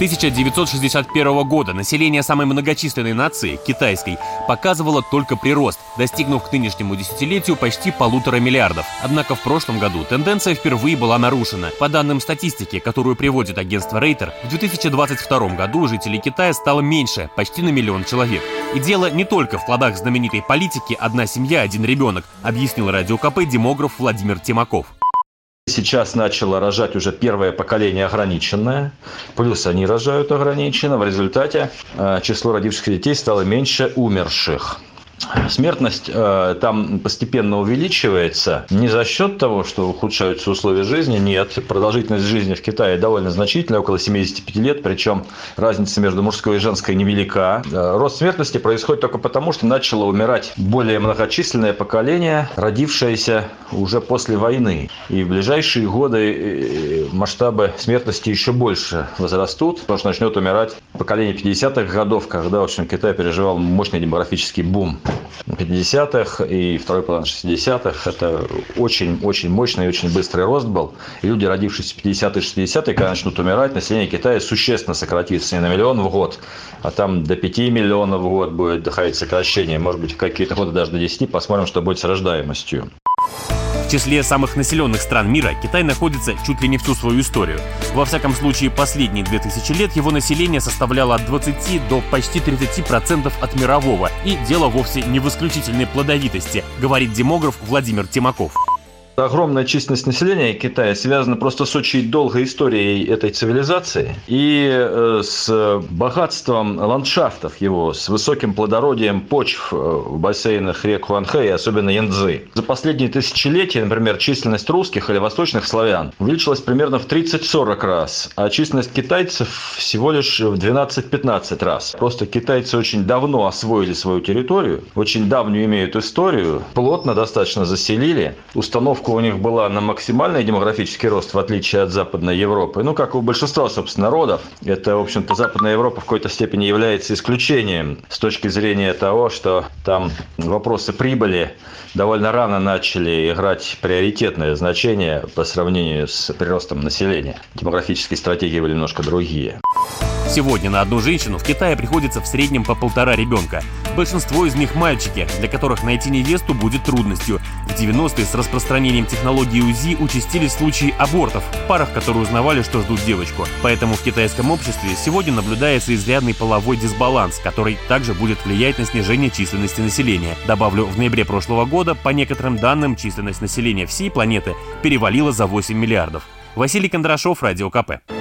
С 1961 года население самой многочисленной нации, китайской, показывало только прирост, достигнув к нынешнему десятилетию почти полутора миллиардов. Однако в прошлом году тенденция впервые была нарушена. По данным статистики, которую приводит агентство Рейтер, в 2022 году жителей Китая стало меньше, почти на миллион человек. И дело не только в плодах знаменитой политики «одна семья, один ребенок», объяснил радио КП демограф Владимир Тимаков. Сейчас начало рожать уже первое поколение ограниченное, плюс они рожают ограниченно. В результате э, число родившихся детей стало меньше умерших. Смертность э, там постепенно увеличивается не за счет того, что ухудшаются условия жизни, нет. Продолжительность жизни в Китае довольно значительная, около 75 лет, причем разница между мужской и женской невелика. Э, рост смертности происходит только потому, что начало умирать более многочисленное поколение, родившееся уже после войны. И в ближайшие годы э, масштабы смертности еще больше возрастут, потому что начнет умирать поколение 50-х годов, когда, в общем, Китай переживал мощный демографический бум. 50-х и второй половины 60-х. Это очень-очень мощный и очень быстрый рост был. И люди, родившиеся в 50-е 60-е, когда начнут умирать, население Китая существенно сократится не на миллион в год, а там до 5 миллионов в год будет доходить сокращение. Может быть, какие-то годы даже до 10. Посмотрим, что будет с рождаемостью. Числе самых населенных стран мира Китай находится чуть ли не всю свою историю. Во всяком случае, последние 2000 лет его население составляло от 20 до почти 30% от мирового. И дело вовсе не в исключительной плодовитости, говорит демограф Владимир Тимаков. Огромная численность населения Китая связана просто с очень долгой историей этой цивилизации и э, с богатством ландшафтов его, с высоким плодородием почв э, в бассейнах рек Хуанхэ и особенно Янцзы. За последние тысячелетия, например, численность русских или восточных славян увеличилась примерно в 30-40 раз, а численность китайцев всего лишь в 12-15 раз. Просто китайцы очень давно освоили свою территорию, очень давнюю имеют историю, плотно достаточно заселили, установку ставка у них была на максимальный демографический рост, в отличие от Западной Европы. Ну, как у большинства, собственно, народов. Это, в общем-то, Западная Европа в какой-то степени является исключением с точки зрения того, что там вопросы прибыли довольно рано начали играть приоритетное значение по сравнению с приростом населения. Демографические стратегии были немножко другие. Сегодня на одну женщину в Китае приходится в среднем по полтора ребенка. Большинство из них мальчики, для которых найти невесту будет трудностью. В 90-е с распространением технологии УЗИ участились случаи абортов в парах, которые узнавали, что ждут девочку. Поэтому в китайском обществе сегодня наблюдается изрядный половой дисбаланс, который также будет влиять на снижение численности населения. Добавлю, в ноябре прошлого года, по некоторым данным, численность населения всей планеты перевалила за 8 миллиардов. Василий Кондрашов, Радио КП.